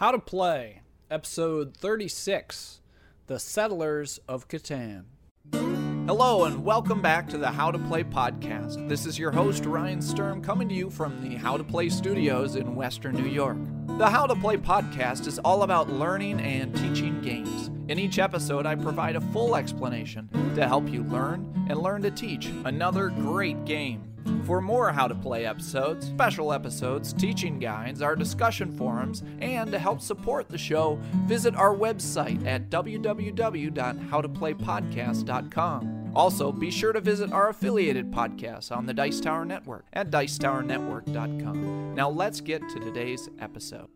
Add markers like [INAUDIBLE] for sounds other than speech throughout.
How to Play, Episode 36 The Settlers of Catan. Hello, and welcome back to the How to Play podcast. This is your host, Ryan Sturm, coming to you from the How to Play studios in Western New York. The How to Play podcast is all about learning and teaching games. In each episode, I provide a full explanation to help you learn and learn to teach another great game. For more How to Play episodes, special episodes, teaching guides, our discussion forums, and to help support the show, visit our website at www.howtoplaypodcast.com. Also, be sure to visit our affiliated podcasts on the Dice Tower Network at dicetowernetwork.com. Now, let's get to today's episode.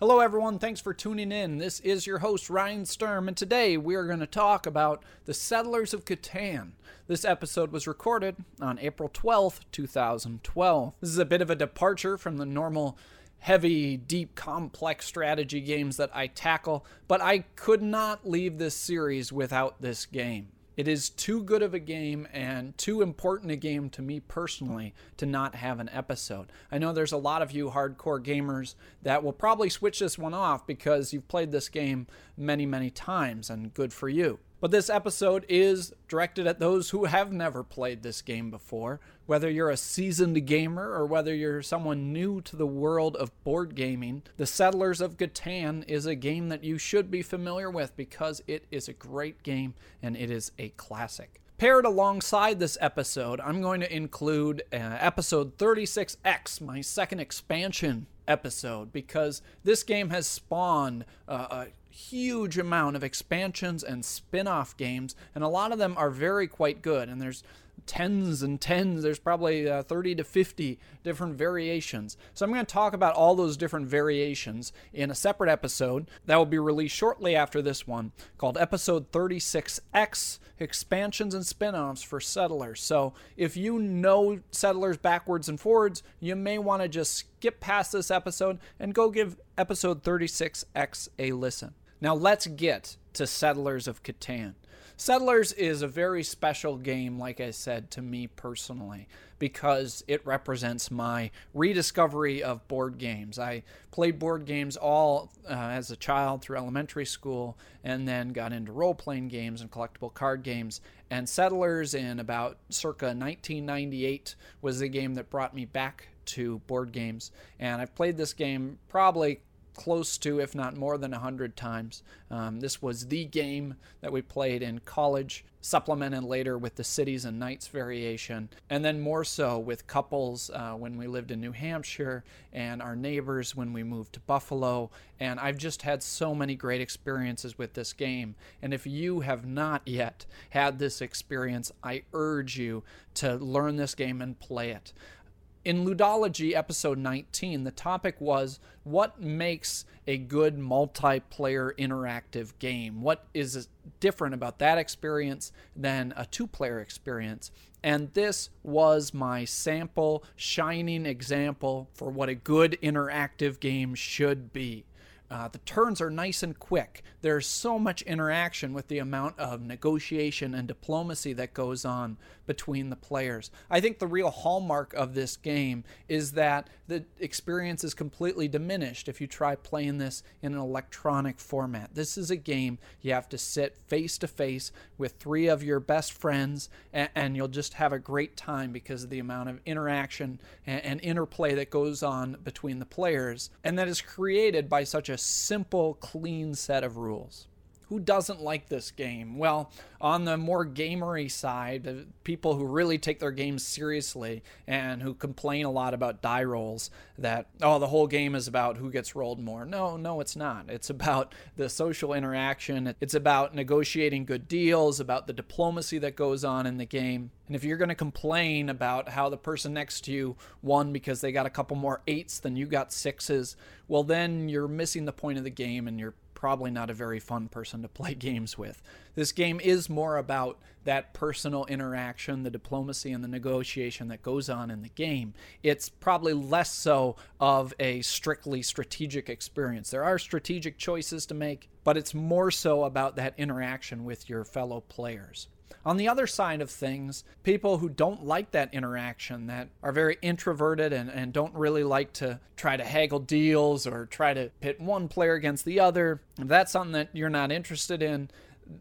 Hello, everyone. Thanks for tuning in. This is your host, Ryan Sturm, and today we are going to talk about the Settlers of Catan. This episode was recorded on April 12th, 2012. This is a bit of a departure from the normal heavy, deep, complex strategy games that I tackle, but I could not leave this series without this game. It is too good of a game and too important a game to me personally to not have an episode. I know there's a lot of you hardcore gamers that will probably switch this one off because you've played this game many, many times, and good for you. But this episode is directed at those who have never played this game before. Whether you're a seasoned gamer or whether you're someone new to the world of board gaming, The Settlers of Catan is a game that you should be familiar with because it is a great game and it is a classic. Paired alongside this episode, I'm going to include uh, episode 36X, my second expansion episode, because this game has spawned uh, a huge amount of expansions and spin-off games and a lot of them are very quite good and there's tens and tens there's probably uh, 30 to 50 different variations. So i'm going to talk about all those different variations in a separate episode that will be released shortly after this one called episode 36x expansions and spin-offs for settlers. So if you know settlers backwards and forwards you may want to just skip past this episode and go give episode 36x a listen now let's get to Settlers of Catan. Settlers is a very special game, like I said, to me personally, because it represents my rediscovery of board games. I played board games all uh, as a child through elementary school and then got into role playing games and collectible card games. And Settlers in about circa 1998 was the game that brought me back to board games. And I've played this game probably close to, if not more than 100 times. Um, this was the game that we played in college, supplemented later with the Cities and Knights variation, and then more so with couples uh, when we lived in New Hampshire and our neighbors when we moved to Buffalo. And I've just had so many great experiences with this game. And if you have not yet had this experience, I urge you to learn this game and play it. In Ludology episode 19, the topic was what makes a good multiplayer interactive game? What is different about that experience than a two player experience? And this was my sample, shining example for what a good interactive game should be. Uh, the turns are nice and quick. There's so much interaction with the amount of negotiation and diplomacy that goes on between the players. I think the real hallmark of this game is that the experience is completely diminished if you try playing this in an electronic format. This is a game you have to sit face to face with three of your best friends, and, and, you'll just have a great time because of the amount of interaction and, and interplay that goes on between the players, and that is created by such a simple, clean set of rules. Who doesn't like this game? Well, on the more gamery side, people who really take their games seriously and who complain a lot about die rolls that, oh, the whole game is about who gets rolled more. No, no, it's not. It's about the social interaction, it's about negotiating good deals, about the diplomacy that goes on in the game. And if you're going to complain about how the person next to you won because they got a couple more eights than you got sixes, well, then you're missing the point of the game and you're probably not a very fun person to play [LAUGHS] games with. This game is more about that personal interaction, the diplomacy, and the negotiation that goes on in the game. It's probably less so of a strictly strategic experience. There are strategic choices to make, but it's more so about that interaction with your fellow players. On the other side of things, people who don't like that interaction, that are very introverted and, and don't really like to try to haggle deals or try to pit one player against the other, if that's something that you're not interested in,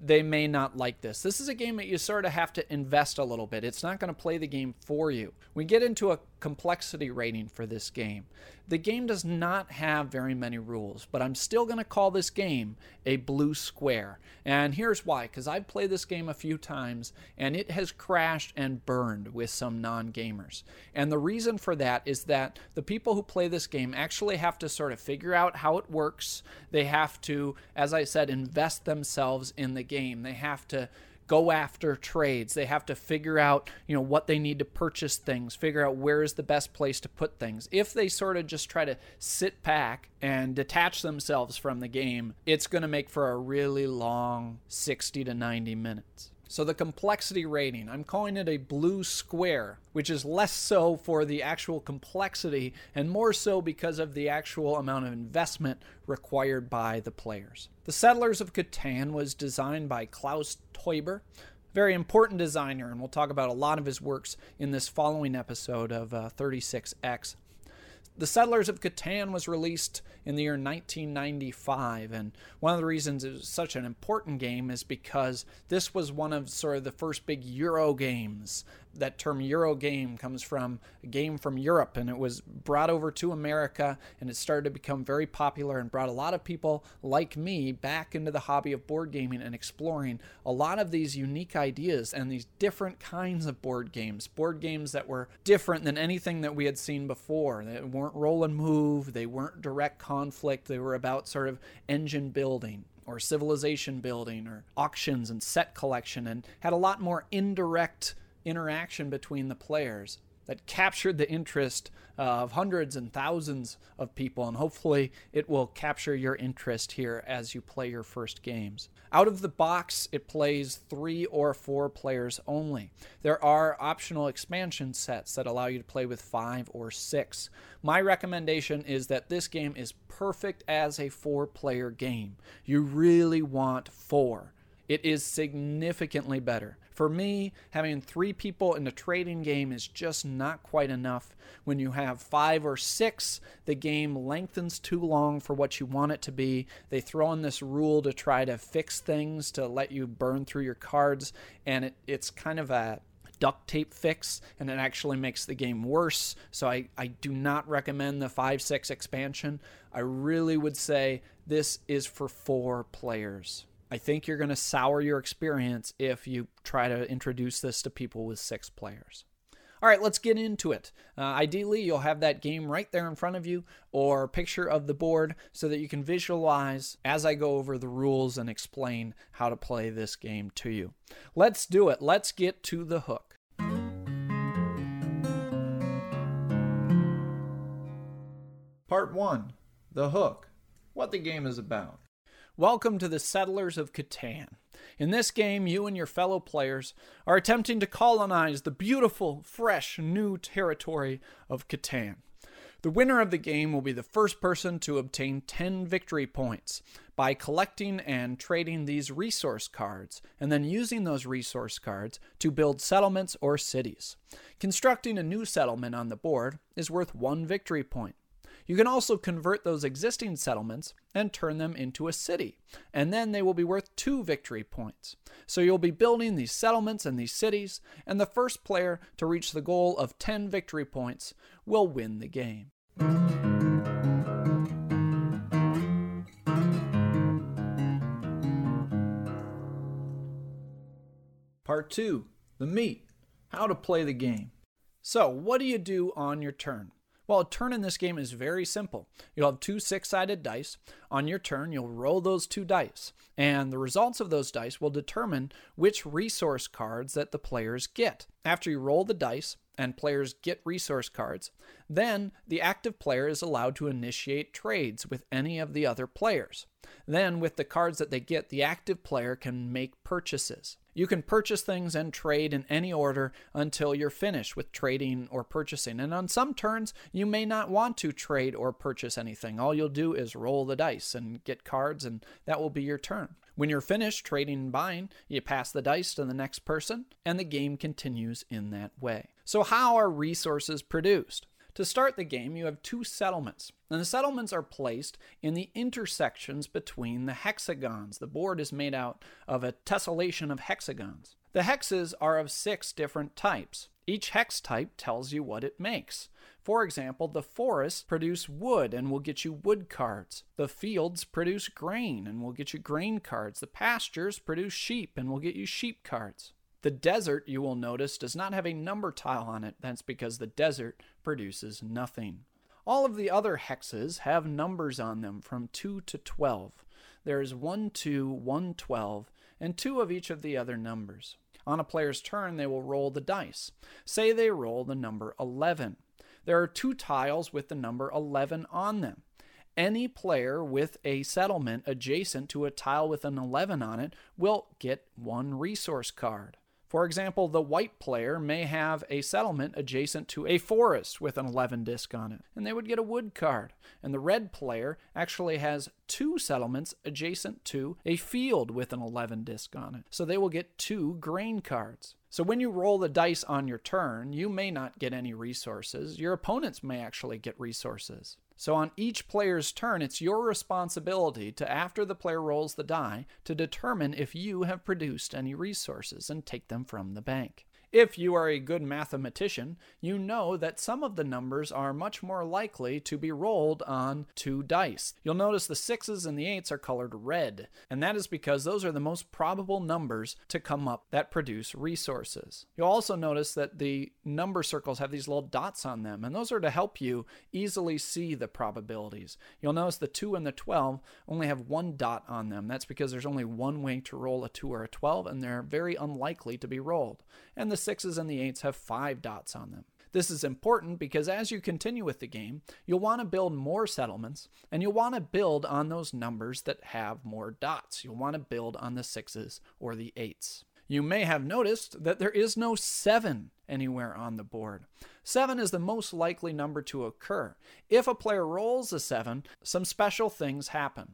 they may not like this. This is a game that you sort of have to invest a little bit. It's not going to play the game for you. We get into a complexity rating for this game. The game does not have very many rules, but I'm still going to call this game a blue square. And here's why because I've played this game a few times and it has crashed and burned with some non gamers. And the reason for that is that the people who play this game actually have to sort of figure out how it works. They have to, as I said, invest themselves in the game. They have to go after trades. They have to figure out, you know, what they need to purchase things, figure out where is the best place to put things. If they sort of just try to sit back and detach themselves from the game, it's going to make for a really long 60 to 90 minutes. So the complexity rating, I'm calling it a blue square, which is less so for the actual complexity and more so because of the actual amount of investment required by the players. The Settlers of Catan was designed by Klaus Teuber, a very important designer, and we'll talk about a lot of his works in this following episode of uh, 36X. The Settlers of Catan was released in the year 1995, and one of the reasons it was such an important game is because this was one of sort of the first big Euro games that term Euro game comes from a game from Europe, and it was brought over to America, and it started to become very popular and brought a lot of people like me back into the hobby of board gaming and exploring a lot of these unique ideas and these different kinds of board games. Board games that were different than anything that we had seen before. They weren't roll and move, they weren't direct conflict, they were about sort of engine building or civilization building or auctions and set collection and had a lot more indirect interaction between the players that captured the interest uh, of hundreds and thousands of people, and hopefully it will capture your interest here as you play your first games. Out of the box, it plays three or four players only. There are optional expansion sets that allow you to play with five or six. My recommendation is that this game is perfect as a four player game. You really want four. It is significantly better. For me, having three people in a trading game is just not quite enough. When you have five or six, the game lengthens too long for what you want it to be. They throw in this rule to try to fix things, to let you burn through your cards, and it, it's kind of a duct tape fix and it actually makes the game worse. So I, I do not recommend the 5 6 expansion. I really would say this is for four players. I think you're going to sour your experience if you try to introduce this to people with six players. All right, let's get into it. Uh, ideally, you'll have that game right there in front of you or picture of the board so that you can visualize as I go over the rules and explain how to play this game to you. Let's do it. Let's get to the hook. Part 1 The Hook What the game is about. Welcome to the Settlers of Catan. In this game, you and your fellow players are attempting to colonize the beautiful, fresh, new territory of Catan. The winner of the game will be the first person to obtain 10 victory points by collecting and trading these resource cards, and then using those resource cards to build settlements or cities. Constructing a new settlement on the board is worth one victory point. You can also convert those existing settlements and turn them into a city, and then they will be worth two victory points. So you'll be building these settlements and these cities, and the first player to reach the goal of 10 victory points will win the game. Part 2 The Meat How to Play the Game. So, what do you do on your turn? Well, a turn in this game is very simple. You'll have two six sided dice. On your turn, you'll roll those two dice, and the results of those dice will determine which resource cards that the players get. After you roll the dice, and players get resource cards, then the active player is allowed to initiate trades with any of the other players. Then, with the cards that they get, the active player can make purchases. You can purchase things and trade in any order until you're finished with trading or purchasing. And on some turns, you may not want to trade or purchase anything. All you'll do is roll the dice and get cards, and that will be your turn. When you're finished trading and buying, you pass the dice to the next person, and the game continues in that way. So, how are resources produced? To start the game, you have two settlements, and the settlements are placed in the intersections between the hexagons. The board is made out of a tessellation of hexagons. The hexes are of six different types. Each hex type tells you what it makes. For example, the forests produce wood and will get you wood cards. The fields produce grain and will get you grain cards. The pastures produce sheep and will get you sheep cards. The desert, you will notice, does not have a number tile on it. That's because the desert produces nothing. All of the other hexes have numbers on them from 2 to 12. There is 1, 2, 1, 12, and 2 of each of the other numbers. On a player's turn, they will roll the dice. Say they roll the number 11. There are two tiles with the number 11 on them. Any player with a settlement adjacent to a tile with an 11 on it will get one resource card. For example, the white player may have a settlement adjacent to a forest with an 11 disc on it, and they would get a wood card. And the red player actually has two settlements adjacent to a field with an 11 disc on it, so they will get two grain cards. So when you roll the dice on your turn, you may not get any resources. Your opponents may actually get resources. So on each player's turn, it's your responsibility to, after the player rolls the die, to determine if you have produced any resources and take them from the bank. If you are a good mathematician, you know that some of the numbers are much more likely to be rolled on two dice. You'll notice the sixes and the eights are colored red, and that is because those are the most probable numbers to come up that produce resources. You'll also notice that the number circles have these little dots on them, and those are to help you easily see the probabilities. You'll notice the 2 and the 12 only have one dot on them. That's because there's only one way to roll a 2 or a 12, and they're very unlikely to be rolled. And the sixes and the eights have five dots on them. This is important because as you continue with the game, you'll want to build more settlements and you'll want to build on those numbers that have more dots. You'll want to build on the sixes or the eights. You may have noticed that there is no 7 anywhere on the board. 7 is the most likely number to occur. If a player rolls a 7, some special things happen.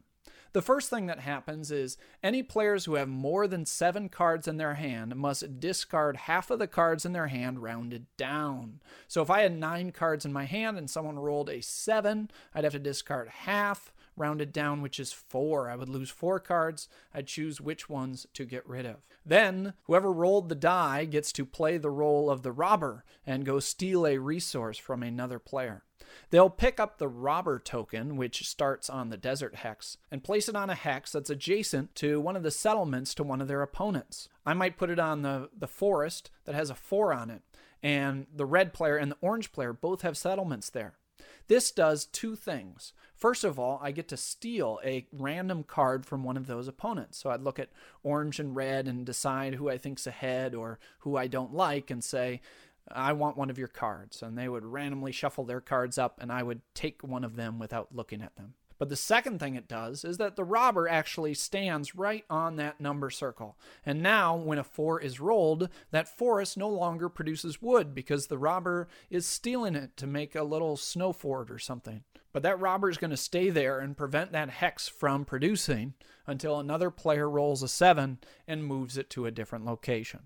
The first thing that happens is any players who have more than seven cards in their hand must discard half of the cards in their hand rounded down. So if I had nine cards in my hand and someone rolled a seven, I'd have to discard half rounded down, which is four. I would lose four cards. I'd choose which ones to get rid of. Then, whoever rolled the die gets to play the role of the robber and go steal a resource from another player. They'll pick up the robber token, which starts on the desert hex, and place it on a hex that's adjacent to one of the settlements to one of their opponents. I might put it on the, the forest that has a 4 on it, and the red player and the orange player both have settlements there. This does two things. First of all, I get to steal a random card from one of those opponents. So I'd look at orange and red and decide who I think's ahead or who I don't like and say, I want one of your cards. And they would randomly shuffle their cards up, and I would take one of them without looking at them. But the second thing it does is that the robber actually stands right on that number circle. And now, when a four is rolled, that forest no longer produces wood because the robber is stealing it to make a little snow fort or something. But that robber is going to stay there and prevent that hex from producing until another player rolls a seven and moves it to a different location.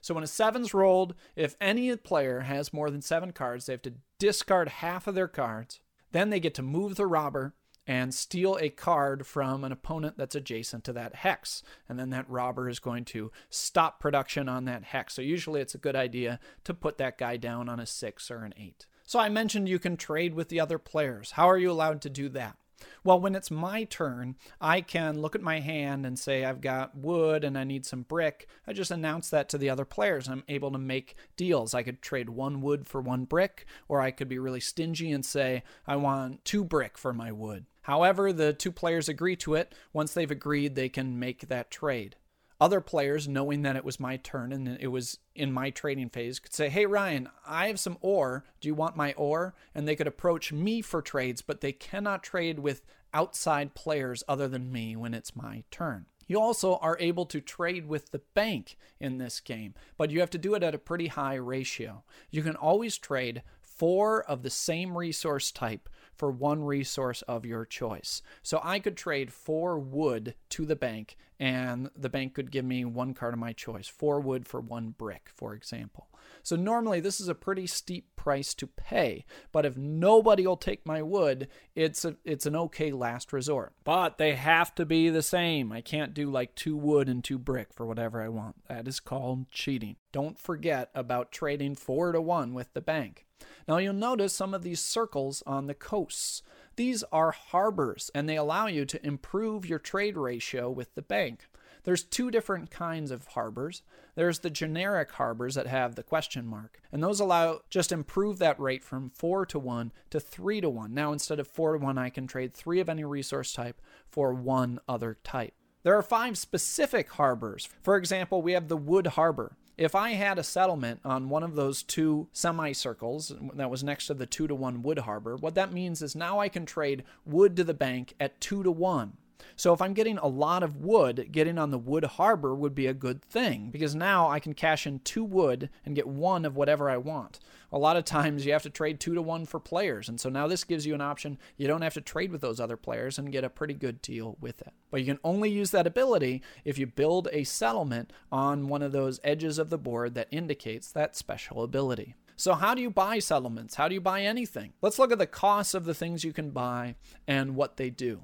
So when a seven's rolled, if any player has more than seven cards, they have to discard half of their cards. Then they get to move the robber and steal a card from an opponent that's adjacent to that hex. And then that robber is going to stop production on that hex. So usually it's a good idea to put that guy down on a six or an eight. So I mentioned you can trade with the other players. How are you allowed to do that? Well, when it's my turn, I can look at my hand and say I've got wood and I need some brick. I just announce that to the other players. I'm able to make deals. I could trade one wood for one brick, or I could be really stingy and say I want two brick for my wood. However, the two players agree to it. Once they've agreed, they can make that trade. Other players, knowing that it was my turn and it was in my trading phase, could say, Hey, Ryan, I have some ore. Do you want my ore? And they could approach me for trades, but they cannot trade with outside players other than me when it's my turn. You also are able to trade with the bank in this game, but you have to do it at a pretty high ratio. You can always trade four of the same resource type for one resource of your choice. So I could trade four wood to the bank, and the bank could give me one card of my choice four wood for one brick, for example. So normally this is a pretty steep price to pay, but if nobody will take my wood, it's a, it's an okay last resort. But they have to be the same. I can't do like two wood and two brick for whatever I want. That is called cheating. Don't forget about trading 4 to 1 with the bank. Now you'll notice some of these circles on the coasts. These are harbors and they allow you to improve your trade ratio with the bank. There's two different kinds of harbors. There's the generic harbors that have the question mark, and those allow just improve that rate from 4 to 1 to 3 to 1. Now instead of 4 to 1, I can trade 3 of any resource type for one other type. There are five specific harbors. For example, we have the Wood Harbor. If I had a settlement on one of those two semicircles that was next to the 2 to 1 wood harbor, what that means is now I can trade wood to the bank at 2 to 1. So if I'm getting a lot of wood, getting on the wood harbor would be a good thing because now I can cash in two wood and get one of whatever I want. A lot of times you have to trade two to one for players, and so now this gives you an option. You don't have to trade with those other players and get a pretty good deal with it. But you can only use that ability if you build a settlement on one of those edges of the board that indicates that special ability. So, how do you buy settlements? How do you buy anything? Let's look at the costs of the things you can buy and what they do.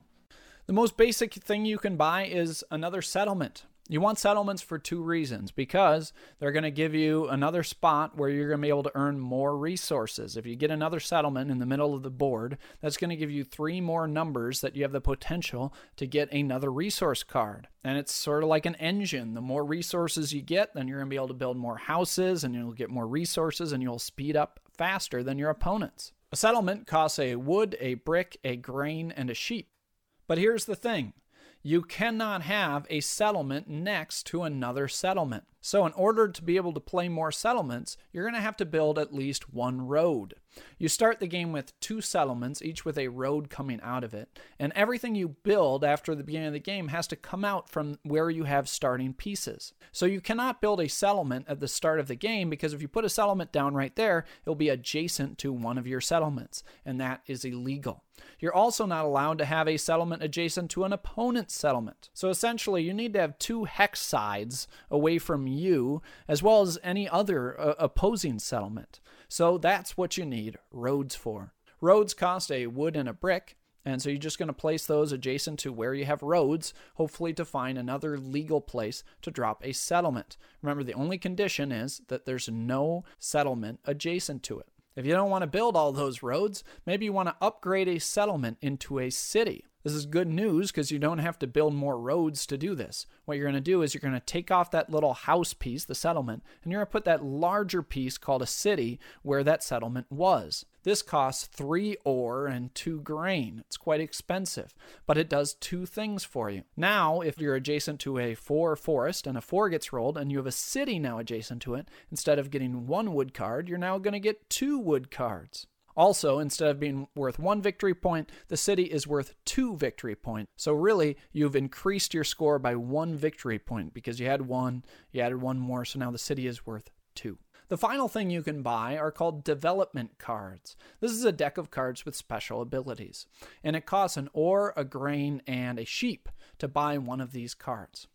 The most basic thing you can buy is another settlement. You want settlements for two reasons because they're going to give you another spot where you're going to be able to earn more resources. If you get another settlement in the middle of the board, that's going to give you three more numbers that you have the potential to get another resource card. And it's sort of like an engine. The more resources you get, then you're going to be able to build more houses and you'll get more resources and you'll speed up faster than your opponents. A settlement costs a wood, a brick, a grain, and a sheep. But here's the thing you cannot have a settlement next to another settlement. So, in order to be able to play more settlements, you're going to have to build at least one road. You start the game with two settlements, each with a road coming out of it, and everything you build after the beginning of the game has to come out from where you have starting pieces. So, you cannot build a settlement at the start of the game because if you put a settlement down right there, it'll be adjacent to one of your settlements, and that is illegal. You're also not allowed to have a settlement adjacent to an opponent's settlement. So essentially, you need to have two hex sides away from as well as any other uh, opposing settlement. So that's what you need roads for. Roads cost a wood and a brick, and so you're just going to place those adjacent to where you have roads, hopefully to find another legal place to drop a settlement. Remember, the only condition is that there's no settlement adjacent to it. If you don't want to build all those roads, maybe you want to upgrade a settlement into a city. This is good news because you don't have to build more roads to do this. What you're going to do is you're going to take off that little house piece, the settlement, and you're going to put that larger piece called a city where that settlement was. This costs three ore and two grain. It's quite expensive, but it does two things for you. Now, if you're adjacent to a four forest and a four gets rolled and you have a city now adjacent to it, instead of getting one wood card, you're now going to get two wood cards. Also, instead of being worth one victory point, the city is worth two victory points. So, really, you've increased your score by one victory point because you had one, you added one more, so now the city is worth two. The final thing you can buy are called development cards. This is a deck of cards with special abilities, and it costs an ore, a grain, and a sheep to buy one of these cards.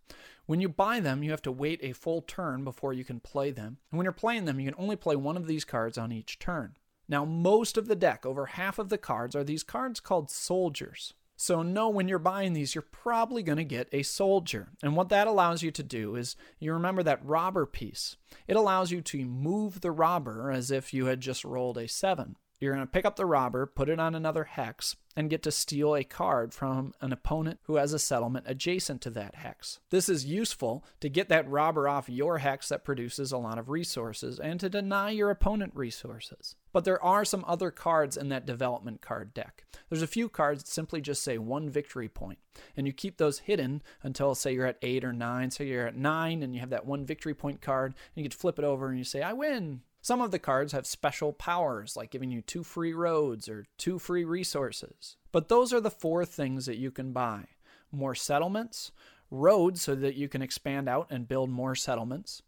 When you buy them, you have to wait a full turn before you can play them, and when you're playing them, you can only play one of these cards on each turn. Now, most of the deck, over half of the cards, are these cards called soldiers. So, know when you're buying these, you're probably going to get a soldier. And what that allows you to do is you remember that robber piece. It allows you to move the robber as if you had just rolled a seven. You're going to pick up the robber, put it on another hex, and get to steal a card from an opponent who has a settlement adjacent to that hex. This is useful to get that robber off your hex that produces a lot of resources and to deny your opponent resources. But there are some other cards in that development card deck. There's a few cards that simply just say one victory point, and you keep those hidden until, say, you're at eight or nine. So you're at nine and you have that one victory point card, and you get to flip it over and you say, I win. Some of the cards have special powers, like giving you two free roads or two free resources. But those are the four things that you can buy more settlements, roads so that you can expand out and build more settlements,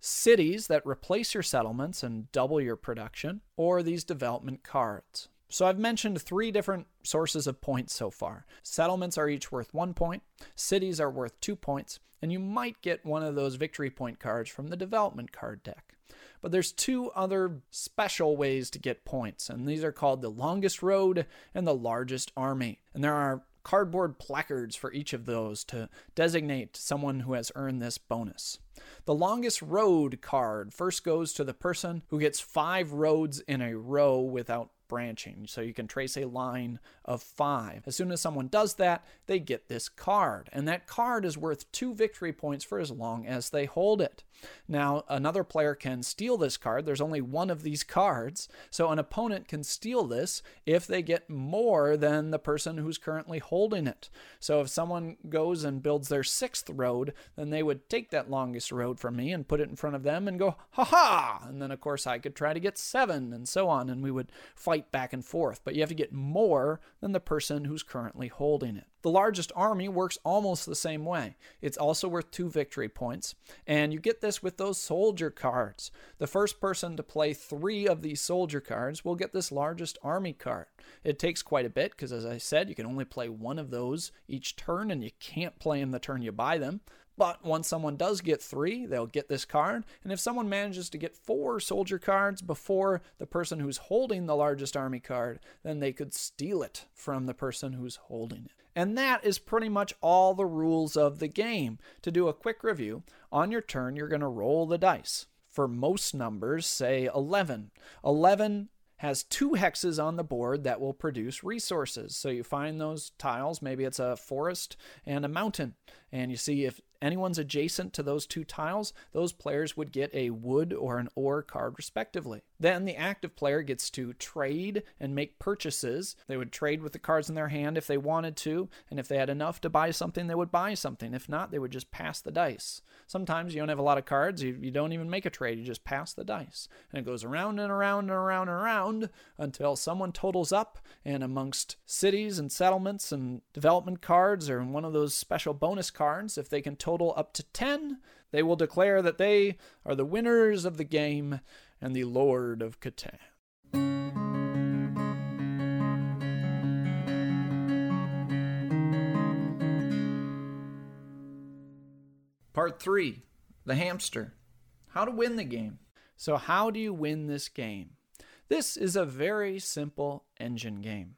cities that replace your settlements and double your production, or these development cards. So I've mentioned three different sources of points so far. Settlements are each worth one point, cities are worth two points, and you might get one of those victory point cards from the development card deck. But there's two other special ways to get points, and these are called the longest road and the largest army. And there are cardboard placards for each of those to designate someone who has earned this bonus. The longest road card first goes to the person who gets five roads in a row without branching. So you can trace a line of five. As soon as someone does that, they get this card. And that card is worth two victory points for as long as they hold it. Now, another player can steal this card. There's only one of these cards. So an opponent can steal this if they get more than the person who's currently holding it. So if someone goes and builds their sixth road, then they would take that longest road from me and put it in front of them and go, ha ha! And then, of course, I could try to get seven and so on. And we would fight back and forth. But you have to get more than the person who's currently holding it. The largest army works almost the same way. It's also worth two victory points, and you get this with those soldier cards. The first person to play three of these soldier cards will get this largest army card. It takes quite a bit because, as I said, you can only play one of those each turn, and you can't play them the turn you buy them. But once someone does get three, they'll get this card. And if someone manages to get four soldier cards before the person who's holding the largest army card, then they could steal it from the person who's holding it. And that is pretty much all the rules of the game. To do a quick review, on your turn, you're going to roll the dice. For most numbers, say 11. 11 has two hexes on the board that will produce resources. So you find those tiles, maybe it's a forest and a mountain, and you see if anyone's adjacent to those two tiles, those players would get a wood or an ore card respectively. Then the active player gets to trade and make purchases. They would trade with the cards in their hand if they wanted to, and if they had enough to buy something, they would buy something. If not, they would just pass the dice. Sometimes you don't have a lot of cards, you, you don't even make a trade, you just pass the dice. And it goes around and around and around and around until someone totals up, and amongst cities and settlements and development cards, or one of those special bonus cards, if they can total up to 10, they will declare that they are the winners of the game and the Lord of Catan. Part 3 The Hamster. How to win the game. So, how do you win this game? This is a very simple engine game.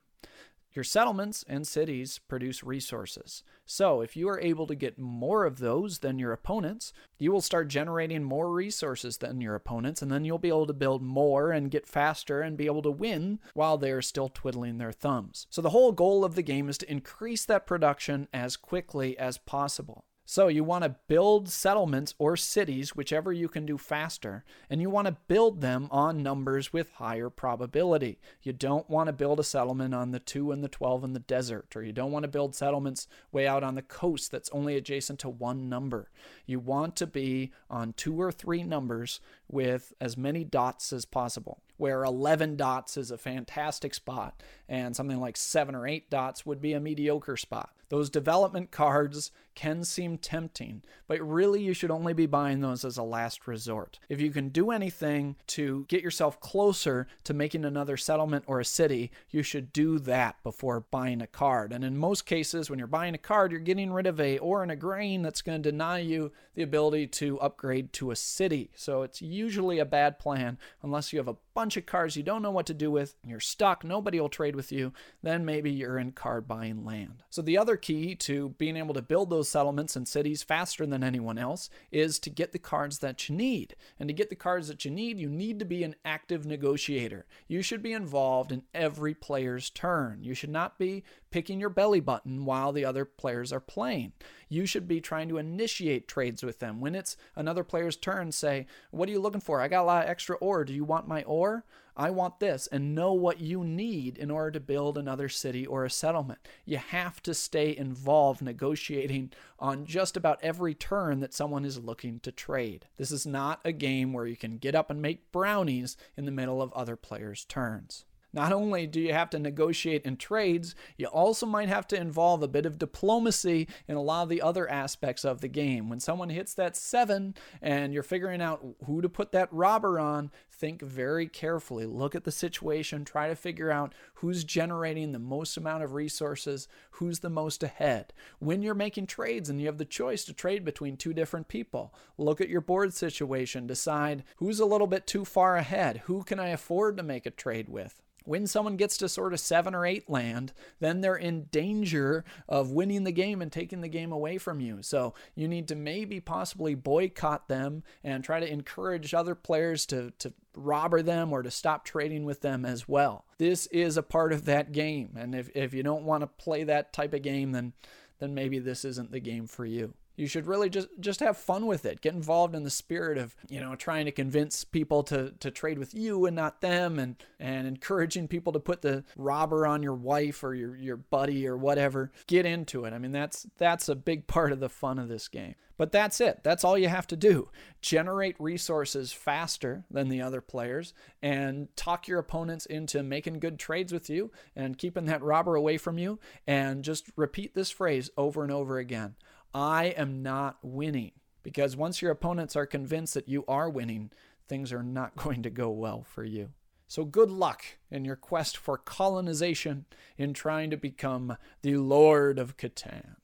Your settlements and cities produce resources. So, if you are able to get more of those than your opponents, you will start generating more resources than your opponents, and then you'll be able to build more and get faster and be able to win while they are still twiddling their thumbs. So, the whole goal of the game is to increase that production as quickly as possible. So you want to build settlements or cities, whichever you can do faster, and you want to build them on numbers with higher probability. You don't want to build a settlement on the 2 and the 12 in the desert, or you don't want to build settlements way out on the coast that's only adjacent to one number. You want to be on two or three numbers with as many dots as possible where 11 dots is a fantastic spot and something like 7 or 8 dots would be a mediocre spot. Those development cards can seem tempting, but really you should only be buying those as a last resort. If you can do anything to get yourself closer to making another settlement or a city, you should do that before buying a card. And in most cases, when you're buying a card, you're getting rid of a ore and a grain that's going to deny you the ability to upgrade to a city. So it's usually a bad plan unless you have a bunch of cards you don't know what to do with, and you're stuck, nobody will trade with you, then maybe you're in card buying land. So the other key to being able to build those settlements and cities faster than anyone else is to get the cards that you need. And to get the cards that you need, you need to be an active negotiator. You should be involved in every player's turn. You should not be picking your belly button while the other players are playing. You should be trying to initiate trades with them. When it's another player's turn, say, What are you looking for? I got a lot of extra ore. Do you want my ore? I want this, and know what you need in order to build another city or a settlement. You have to stay involved negotiating on just about every turn that someone is looking to trade. This is not a game where you can get up and make brownies in the middle of other players' turns. Not only do you have to negotiate in trades, you also might have to involve a bit of diplomacy in a lot of the other aspects of the game. When someone hits that seven and you're figuring out who to put that robber on, think very carefully. Look at the situation, try to figure out who's generating the most amount of resources, who's the most ahead. When you're making trades and you have the choice to trade between two different people, look at your board situation, decide who's a little bit too far ahead, who can I afford to make a trade with when someone gets to sort of seven or eight land, then they're in danger of winning the game and taking the game away from you. So you need to maybe possibly boycott them and try to encourage other players to, to robber them or to stop trading with them as well. This is a part of that game. And if, if you don't want to play that type of game, then then maybe this isn't the game for you. You should really just just have fun with it. Get involved in the spirit of, you know, trying to convince people to to trade with you and not them and and encouraging people to put the robber on your wife or your your buddy or whatever. Get into it. I mean, that's that's a big part of the fun of this game. But that's it. That's all you have to do. Generate resources faster than the other players and talk your opponents into making good trades with you and keeping that robber away from you. And just repeat this phrase over and over again I am not winning. Because once your opponents are convinced that you are winning, things are not [LAUGHS] going to go well for you. So good luck in your quest for colonization in trying to become the Lord of Catan.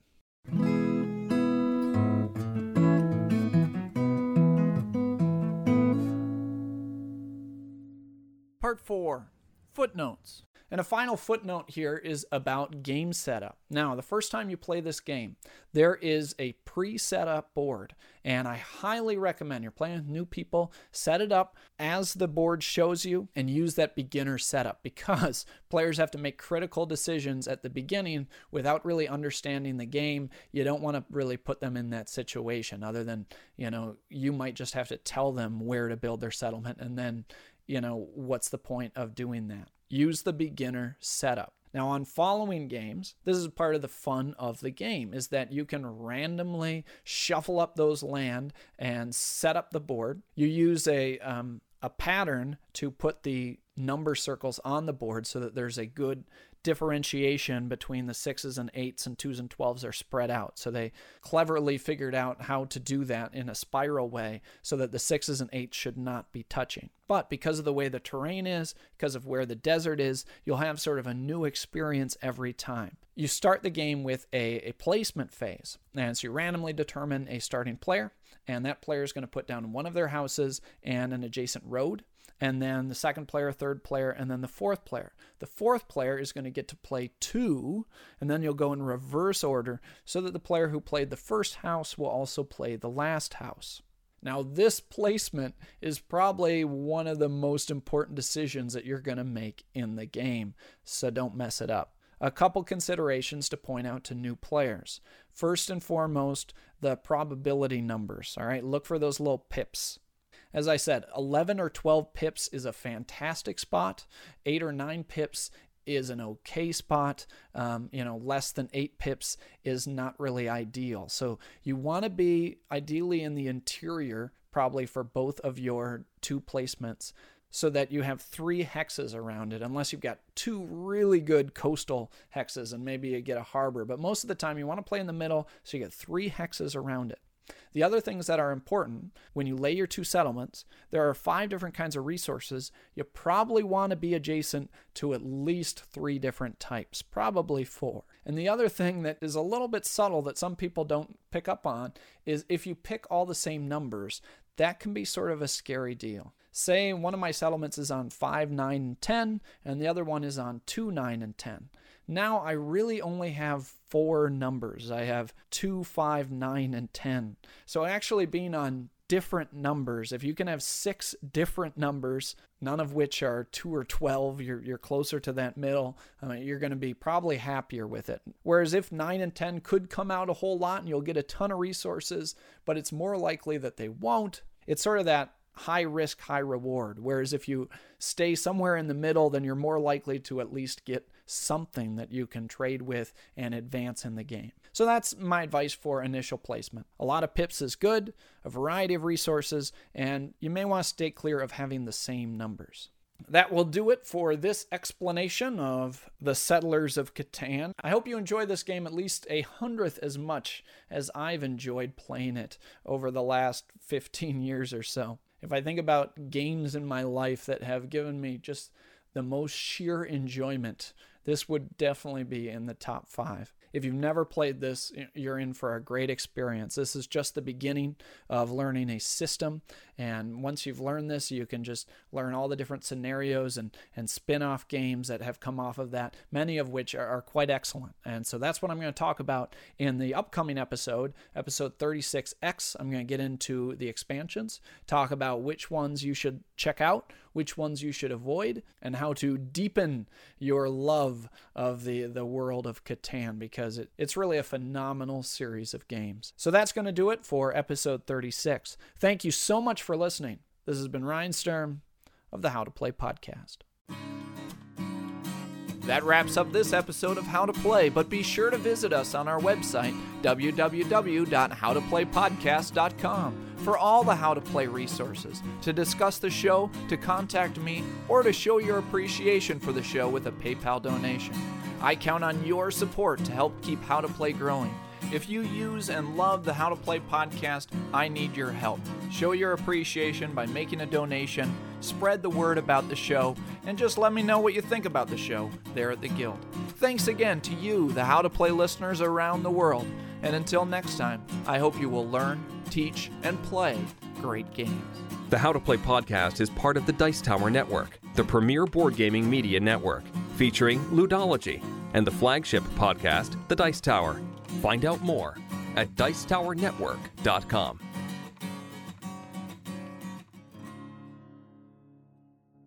Part 4 Footnotes. And a final footnote here is about game setup. Now, the first time you play this game, there is a pre set up board, and I highly recommend you're playing with new people, set it up as the board shows you and use that beginner setup because [LAUGHS] players have to make critical decisions at the beginning without really understanding the game. You don't want to really put them in that situation, other than, you know, you might just have to tell them where to build their settlement and then you know, what's the point of doing that? use the beginner setup. Now, on following games, this is part of the fun of the game, is that you can randomly shuffle up those land and set up the board. You use a, um, a pattern to put the number circles on the board so that there's a good differentiation between the sixes and eights and twos and twelves are spread out. So they cleverly figured out how to do that in a spiral way so that the sixes and eights should not be touching. But because of the way the terrain is, because of where the desert is, you'll have sort of a new experience every time. You start the game with a, a placement phase. And so you randomly determine a starting player, and that player is going to put down one of their houses and an adjacent road and then the second player, third player, and then the fourth player. The fourth player is going to get to play two, and then you'll go in reverse order so that the player who played the first house will also play the last house. Now, this placement is probably one of the most important decisions that you're going to make in the game, so don't mess it up. A couple considerations to point out to new players. First and foremost, the probability numbers. All right, look for those little pips. As I said, 11 or 12 pips is a fantastic spot. 8 or 9 pips is an okay spot. Um, you know, less than eight pips is not really ideal. So you want to be ideally in the interior, probably for both of your two placements, so that you have three hexes around it, unless you've got two really good coastal hexes and maybe you get a harbor. But most of the time, you want to play in the middle, so you get three hexes around it. The other things that are important when you lay your two settlements, there are five different kinds of resources. You probably want to be adjacent to at least three different types, probably four. And the other thing that is a little bit subtle that some people don't pick up on is if you pick all the same numbers, that can be sort of a scary deal. Say one of my settlements is on 5, 9, and 10, and the other one is on 2, 9, and 10. Now I really only have four numbers. I have two, five, nine, and 10. So actually being on different numbers. If you can have six different numbers, none of which are two or 12, you're, you're closer to that middle, uh, you're going to be probably happier with it. Whereas if nine and 10 could come out a whole lot and you'll get a ton of resources, but it's more likely that they won't, it's sort of that high risk, high reward. Whereas if you stay somewhere in the middle, then you're more likely to at least get something that you can trade with and advance in the game. So that's my advice for initial placement. A lot of pips is good, a variety of resources, and you may want to stay clear of having the same numbers. That will do it for this explanation of the Settlers of Catan. I hope you enjoy this game at least a hundredth as much as I've enjoyed playing it over the last 15 years or so. If I think about games in my life that have given me just the most sheer enjoyment, this would definitely be in the top five. If you've never played this, you're in for a great experience. This is just the beginning of learning a system. And once you've learned this, you can just learn all the different scenarios and, and spin off games that have come off of that, many of which are, are quite excellent. And so that's what I'm going to talk about in the upcoming episode, episode 36X. I'm going to get into the expansions, talk about which ones you should check out, which ones you should avoid, and how to deepen your love of the, the world of Catan because it, it's really a phenomenal series of games. So that's going to do it for episode 36. Thank you so much for listening. This has been Ryan Sturm of the How to Play podcast. That wraps up this episode of How to Play, but be sure to visit us on our website, www.howtoplaypodcast.com, for all the How to Play resources, to discuss the show, to contact me, or to show your appreciation for the show with a PayPal donation. I count on your support to help keep How to Play growing. If you use and love the How to Play podcast, I need your help. Show your appreciation by making a donation, spread the word about the show, and just let me know what you think about the show there at the Guild. Thanks again to you, the How to Play listeners around the world. And until next time, I hope you will learn, teach, and play great games. The How to Play podcast is part of the Dice Tower Network, the premier board gaming media network, featuring Ludology and the flagship podcast, The Dice Tower. Find out more at Dicetowernetwork.com.